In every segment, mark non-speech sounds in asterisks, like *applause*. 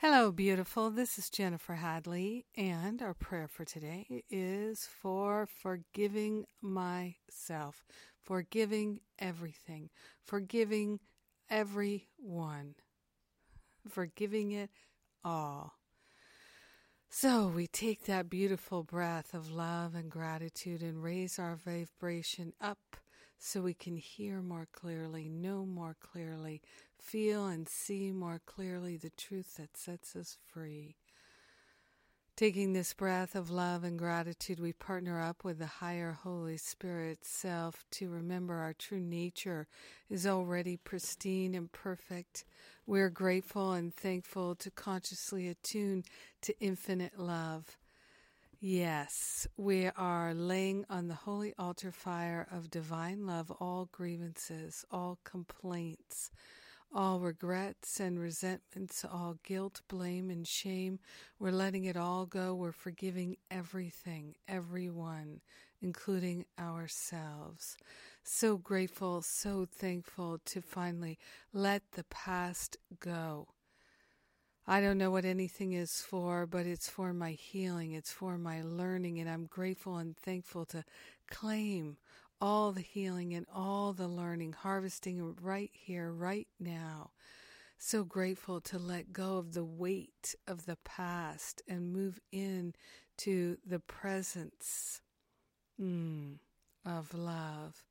Hello, beautiful. This is Jennifer Hadley, and our prayer for today is for forgiving myself, forgiving everything, forgiving everyone, forgiving it all. So we take that beautiful breath of love and gratitude and raise our vibration up so we can hear more clearly, know more clearly, feel and see more clearly the truth that sets us free. Taking this breath of love and gratitude, we partner up with the higher Holy Spirit self to remember our true nature is already pristine and perfect. We're grateful and thankful to consciously attune to infinite love. Yes, we are laying on the holy altar fire of divine love all grievances, all complaints, all regrets and resentments, all guilt, blame, and shame. We're letting it all go. We're forgiving everything, everyone, including ourselves. So grateful, so thankful to finally let the past go I don't know what anything is for, but it's for my healing, it's for my learning, and I'm grateful and thankful to claim all the healing and all the learning, harvesting right here, right now. So grateful to let go of the weight of the past and move in to the presence mm, of love.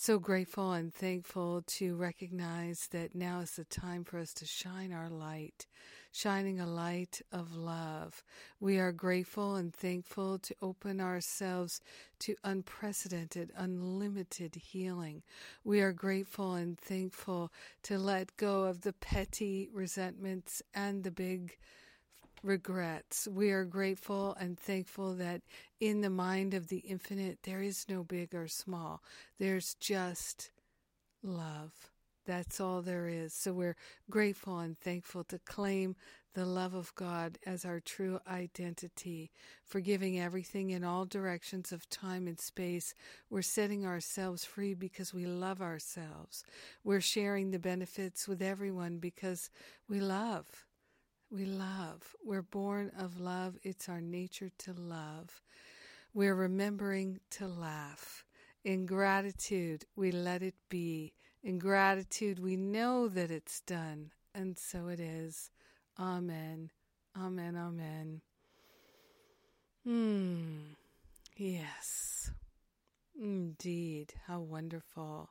So grateful and thankful to recognize that now is the time for us to shine our light, shining a light of love. We are grateful and thankful to open ourselves to unprecedented, unlimited healing. We are grateful and thankful to let go of the petty resentments and the big regrets. We are grateful and thankful that in the mind of the infinite, there is no big or small. There's just love. That's all there is. So we're grateful and thankful to claim the love of God as our true identity, forgiving everything in all directions of time and space. We're setting ourselves free because we love ourselves. We're sharing the benefits with everyone because we love. We love. We're born of love. It's our nature to love. We're remembering to laugh. In gratitude, we let it be. In gratitude, we know that it's done, and so it is. Amen. Amen. Amen. Hmm. Yes. Indeed. How wonderful.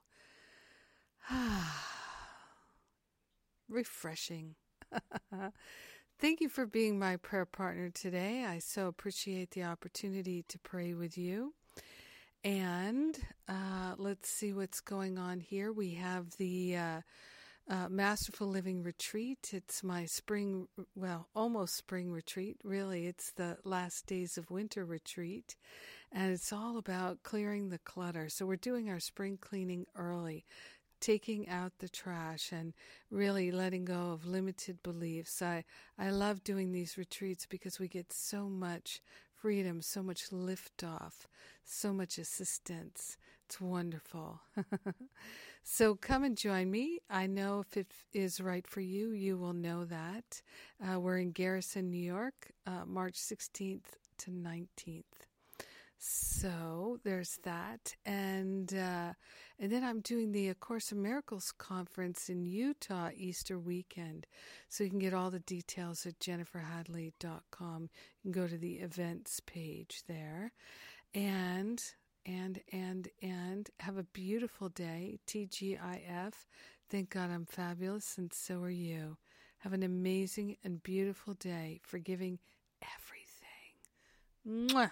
Ah. *sighs* Refreshing. *laughs* Thank you for being my prayer partner today. I so appreciate the opportunity to pray with you. And uh, let's see what's going on here. We have the uh, uh, Masterful Living Retreat. It's my spring, well, almost spring retreat. Really, it's the last days of winter retreat. And it's all about clearing the clutter. So we're doing our spring cleaning early taking out the trash and really letting go of limited beliefs. I, I love doing these retreats because we get so much freedom, so much liftoff, so much assistance. It's wonderful. *laughs* so come and join me. I know if it is right for you, you will know that. Uh, we're in Garrison, New York, uh, March 16th to 19th. So there's that, and uh, and then I'm doing the A Course in Miracles conference in Utah Easter weekend. So you can get all the details at jenniferhadley.com. You can go to the events page there, and and and and have a beautiful day. TGIF. Thank God I'm fabulous, and so are you. Have an amazing and beautiful day. Forgiving everything. Mwah.